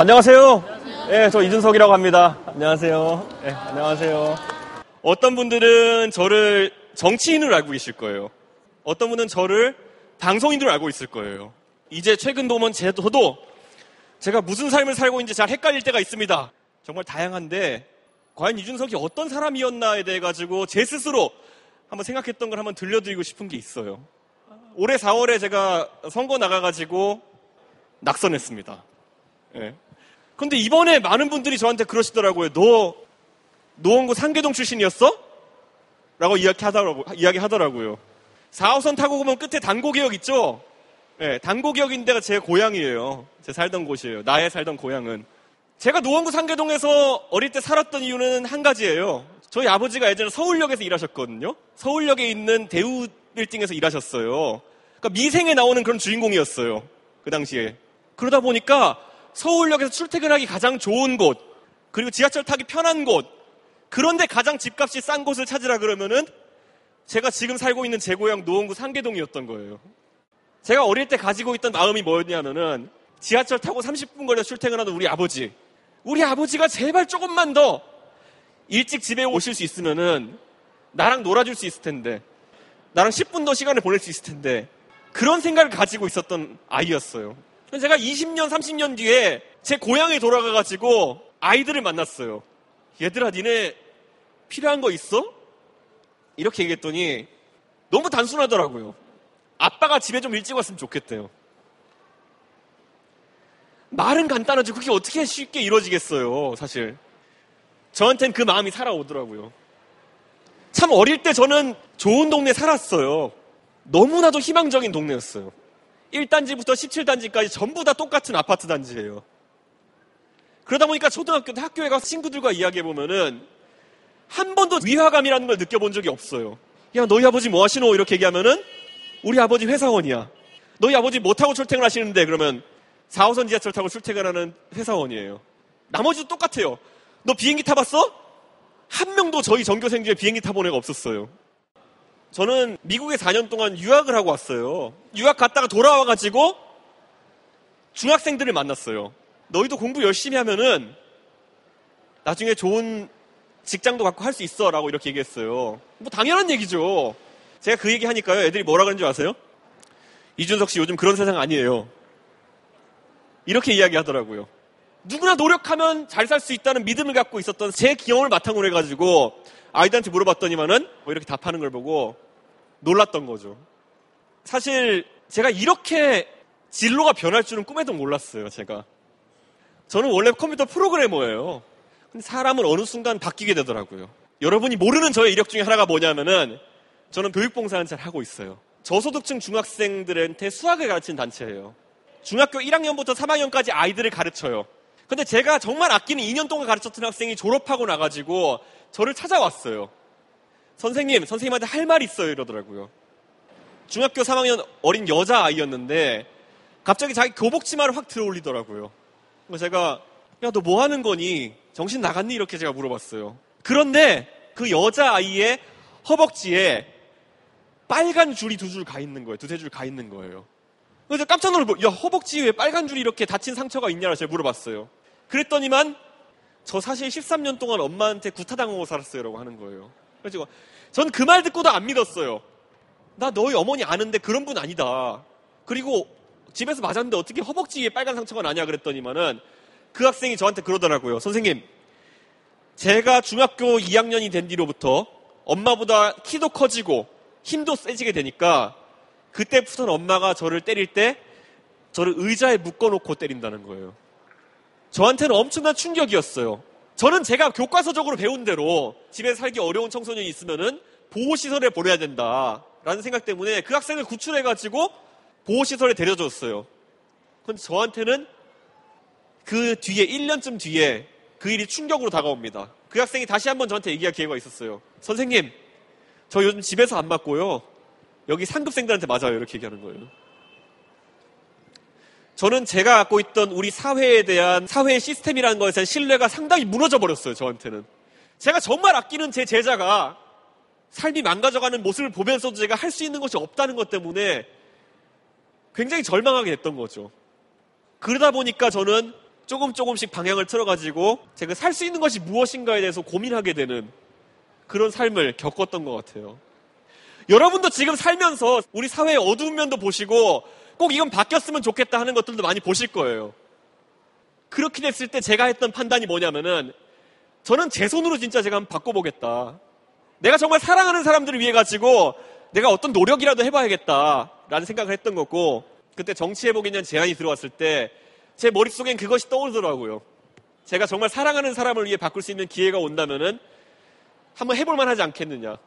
안녕하세요. 네, 저 이준석이라고 합니다. 안녕하세요. 네, 안녕하세요. 어떤 분들은 저를 정치인으로 알고 계실 거예요. 어떤 분은 저를 방송인으로 알고 있을 거예요. 이제 최근 보면 저도 제가 무슨 삶을 살고 있는지 잘 헷갈릴 때가 있습니다. 정말 다양한데 과연 이준석이 어떤 사람이었나에 대해 가지고 제 스스로 한번 생각했던 걸 한번 들려드리고 싶은 게 있어요. 올해 4월에 제가 선거 나가가지고 낙선했습니다. 예. 근데 이번에 많은 분들이 저한테 그러시더라고요. 너 노원구 상계동 출신이었어? 라고 이야기 하더라고, 이야기 하더라고요. 4호선 타고 보면 끝에 단고기역 있죠? 네, 단고기역인 데가 제 고향이에요. 제 살던 곳이에요. 나의 살던 고향은. 제가 노원구 상계동에서 어릴 때 살았던 이유는 한 가지예요. 저희 아버지가 예전에 서울역에서 일하셨거든요. 서울역에 있는 대우 빌딩에서 일하셨어요. 그러니까 미생에 나오는 그런 주인공이었어요. 그 당시에. 그러다 보니까 서울역에서 출퇴근하기 가장 좋은 곳, 그리고 지하철 타기 편한 곳, 그런데 가장 집값이 싼 곳을 찾으라 그러면은 제가 지금 살고 있는 제 고향 노원구 상계동이었던 거예요. 제가 어릴 때 가지고 있던 마음이 뭐였냐면은 지하철 타고 30분 걸려 출퇴근하는 우리 아버지. 우리 아버지가 제발 조금만 더 일찍 집에 오실 수 있으면은 나랑 놀아줄 수 있을 텐데 나랑 10분 더 시간을 보낼 수 있을 텐데 그런 생각을 가지고 있었던 아이였어요. 제가 20년, 30년 뒤에 제 고향에 돌아가가지고 아이들을 만났어요. 얘들아, 니네 필요한 거 있어? 이렇게 얘기했더니 너무 단순하더라고요. 아빠가 집에 좀 일찍 왔으면 좋겠대요. 말은 간단하지 그게 어떻게 쉽게 이루어지겠어요, 사실. 저한텐 그 마음이 살아오더라고요. 참 어릴 때 저는 좋은 동네 살았어요. 너무나도 희망적인 동네였어요. 1단지부터 17단지까지 전부 다 똑같은 아파트 단지예요. 그러다 보니까 초등학교 때 학교에 가서 친구들과 이야기해보면은 한 번도 위화감이라는 걸 느껴본 적이 없어요. 야, 너희 아버지 뭐 하시노? 이렇게 얘기하면은 우리 아버지 회사원이야. 너희 아버지 뭐 타고 출퇴근 하시는데 그러면 4호선 지하철 타고 출퇴근하는 회사원이에요. 나머지도 똑같아요. 너 비행기 타봤어? 한 명도 저희 전교생 중에 비행기 타본 애가 없었어요. 저는 미국에 4년 동안 유학을 하고 왔어요. 유학 갔다가 돌아와가지고 중학생들을 만났어요. 너희도 공부 열심히 하면은 나중에 좋은 직장도 갖고 할 수 있어 라고 이렇게 얘기했어요. 뭐 당연한 얘기죠. 제가 그 얘기 하니까요. 애들이 뭐라 그러는지 아세요? 이준석 씨 요즘 그런 세상 아니에요. 이렇게 이야기 하더라고요. 누구나 노력하면 잘 살 수 있다는 믿음을 갖고 있었던 제 경험을 바탕으로 해가지고 아이들한테 물어봤더니만은 뭐 이렇게 답하는 걸 보고 놀랐던 거죠. 사실 제가 이렇게 진로가 변할 줄은 꿈에도 몰랐어요, 제가. 저는 원래 컴퓨터 프로그래머예요. 근데 사람은 어느 순간 바뀌게 되더라고요. 여러분이 모르는 저의 이력 중에 하나가 뭐냐면은 저는 교육봉사를 잘 하고 있어요. 저소득층 중학생들한테 수학을 가르치는 단체예요. 중학교 1학년부터 3학년까지 아이들을 가르쳐요. 근데 제가 정말 아끼는 2년 동안 가르쳤던 학생이 졸업하고 나가지고 저를 찾아왔어요. 선생님, 선생님한테 할 말 있어요. 이러더라고요. 중학교 3학년 어린 여자아이였는데 갑자기 자기 교복 치마를 확 들어 올리더라고요. 그래서 제가 야, 너 뭐 하는 거니? 정신 나갔니? 이렇게 제가 물어봤어요. 그런데 그 여자아이의 허벅지에 빨간 줄이 두 줄 가 있는 거예요. 두세 줄 가 있는 거예요. 그래서 깜짝 놀고, 야, 허벅지에 왜 빨간 줄이 이렇게 다친 상처가 있냐고 제가 물어봤어요. 그랬더니만, 저 사실 13년 동안 엄마한테 구타당하고 살았어요. 라고 하는 거예요. 그래서 전 그 말 듣고도 안 믿었어요. 나 너희 어머니 아는데 그런 분 아니다. 그리고 집에서 맞았는데 어떻게 허벅지 위에 빨간 상처가 나냐 그랬더니만은 그 학생이 저한테 그러더라고요. 선생님, 제가 중학교 2학년이 된 뒤로부터 엄마보다 키도 커지고 힘도 세지게 되니까 그때부터는 엄마가 저를 때릴 때 저를 의자에 묶어놓고 때린다는 거예요. 저한테는 엄청난 충격이었어요. 저는 제가 교과서적으로 배운 대로 집에 살기 어려운 청소년이 있으면은 보호시설에 보내야 된다라는 생각 때문에 그 학생을 구출해가지고 보호시설에 데려줬어요. 근데 저한테는 그 뒤에 1년쯤 뒤에 그 일이 충격으로 다가옵니다. 그 학생이 다시 한번 저한테 얘기할 기회가 있었어요. 선생님, 저 요즘 집에서 안 맞고요. 여기 상급생들한테 맞아요. 이렇게 얘기하는 거예요. 저는 제가 갖고 있던 우리 사회에 대한 사회의 시스템이라는 것에 대한 신뢰가 상당히 무너져 버렸어요. 저한테는. 제가 정말 아끼는 제 제자가 삶이 망가져가는 모습을 보면서도 제가 할 수 있는 것이 없다는 것 때문에 굉장히 절망하게 됐던 거죠. 그러다 보니까 저는 조금 조금씩 방향을 틀어가지고 제가 살 수 있는 것이 무엇인가에 대해서 고민하게 되는 그런 삶을 겪었던 것 같아요. 여러분도 지금 살면서 우리 사회의 어두운 면도 보시고 꼭 이건 바뀌었으면 좋겠다 하는 것들도 많이 보실 거예요. 그렇게 됐을 때 제가 했던 판단이 뭐냐면은 저는 제 손으로 진짜 제가 한번 바꿔보겠다. 내가 정말 사랑하는 사람들을 위해 가지고 내가 어떤 노력이라도 해봐야겠다라는 생각을 했던 거고 그때 정치해보겠냐는 제안이 들어왔을 때 제 머릿속엔 그것이 떠오르더라고요. 제가 정말 사랑하는 사람을 위해 바꿀 수 있는 기회가 온다면은 한번 해볼만 하지 않겠느냐.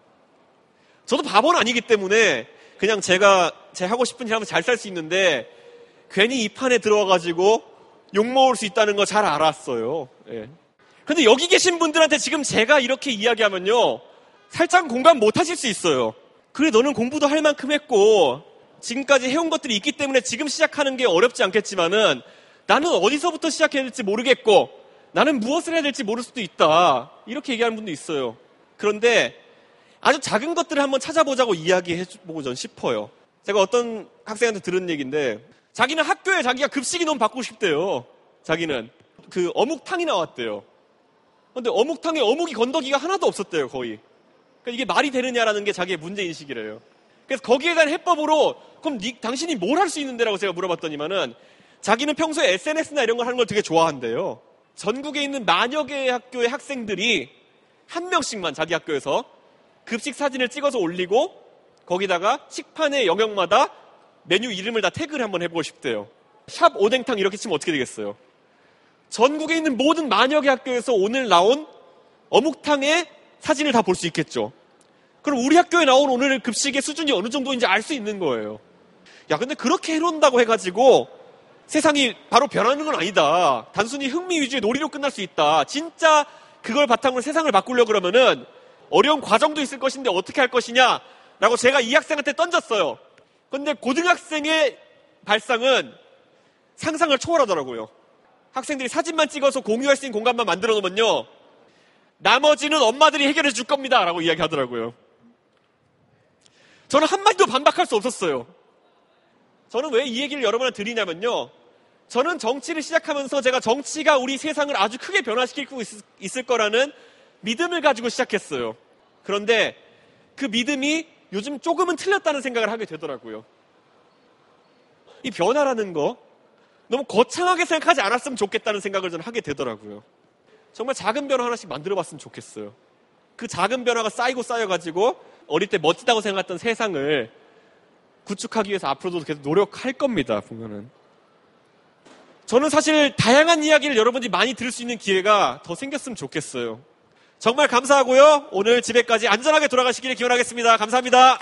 저도 바보는 아니기 때문에 그냥 제가 제 하고 싶은 일 하면 잘 살 수 있는데 괜히 이 판에 들어와가지고 욕먹을 수 있다는 거 잘 알았어요. 예. 근데 여기 계신 분들한테 지금 제가 이렇게 이야기하면요. 살짝 공감 못 하실 수 있어요. 그래, 너는 공부도 할 만큼 했고, 지금까지 해온 것들이 있기 때문에 지금 시작하는 게 어렵지 않겠지만은 나는 어디서부터 시작해야 될지 모르겠고, 나는 무엇을 해야 될지 모를 수도 있다. 이렇게 얘기하는 분도 있어요. 그런데 아주 작은 것들을 한번 찾아보자고 이야기해보고 전 싶어요. 제가 어떤 학생한테 들은 얘기인데, 자기는 학교에 자기가 급식이 너무 받고 싶대요. 자기는. 그 어묵탕이 나왔대요. 근데 어묵탕에 어묵이 건더기가 하나도 없었대요, 거의. 그러니까 이게 말이 되느냐라는 게 자기의 문제 인식이래요. 그래서 거기에 대한 해법으로, 그럼 니, 당신이 뭘 할 수 있는데라고 제가 물어봤더니만은, 자기는 평소에 SNS나 이런 걸 하는 걸 되게 좋아한대요. 전국에 있는 만여 개의 학교의 학생들이 한 명씩만 자기 학교에서 급식 사진을 찍어서 올리고, 거기다가 식판의 영역마다 메뉴 이름을 다 태그를 한번 해보고 싶대요. 샵 오뎅탕 이렇게 치면 어떻게 되겠어요? 전국에 있는 모든 개 학교에서 오늘 나온 어묵탕의 사진을 다 볼 수 있겠죠. 그럼 우리 학교에 나온 오늘 급식의 수준이 어느 정도인지 알 수 있는 거예요. 야, 근데 그렇게 해놓는다고 해가지고 세상이 바로 변하는 건 아니다. 단순히 흥미 위주의 놀이로 끝날 수 있다. 진짜 그걸 바탕으로 세상을 바꾸려고 그러면은 어려운 과정도 있을 것인데 어떻게 할 것이냐? 라고 제가 이 학생한테 던졌어요. 근데 고등학생의 발상은 상상을 초월하더라고요. 학생들이 사진만 찍어서 공유할 수 있는 공간만 만들어 놓으면요. 나머지는 엄마들이 해결해 줄 겁니다. 라고 이야기 하더라고요. 저는 한마디도 반박할 수 없었어요. 저는 왜 이 얘기를 여러분한테 드리냐면요. 저는 정치를 시작하면서 제가 정치가 우리 세상을 아주 크게 변화시키고 있, 을 거라는 믿음을 가지고 시작했어요. 그런데 그 믿음이 요즘 조금은 틀렸다는 생각을 하게 되더라고요. 이 변화라는 거 너무 거창하게 생각하지 않았으면 좋겠다는 생각을 저는 하게 되더라고요. 정말 작은 변화 하나씩 만들어 봤으면 좋겠어요. 그 작은 변화가 쌓이고 쌓여가지고 어릴 때 멋지다고 생각했던 세상을 구축하기 위해서 앞으로도 계속 노력할 겁니다, 보면은. 저는 사실 다양한 이야기를 여러분들이 많이 들을 수 있는 기회가 더 생겼으면 좋겠어요. 정말 감사하고요. 오늘 집에까지 안전하게 돌아가시기를 기원하겠습니다. 감사합니다.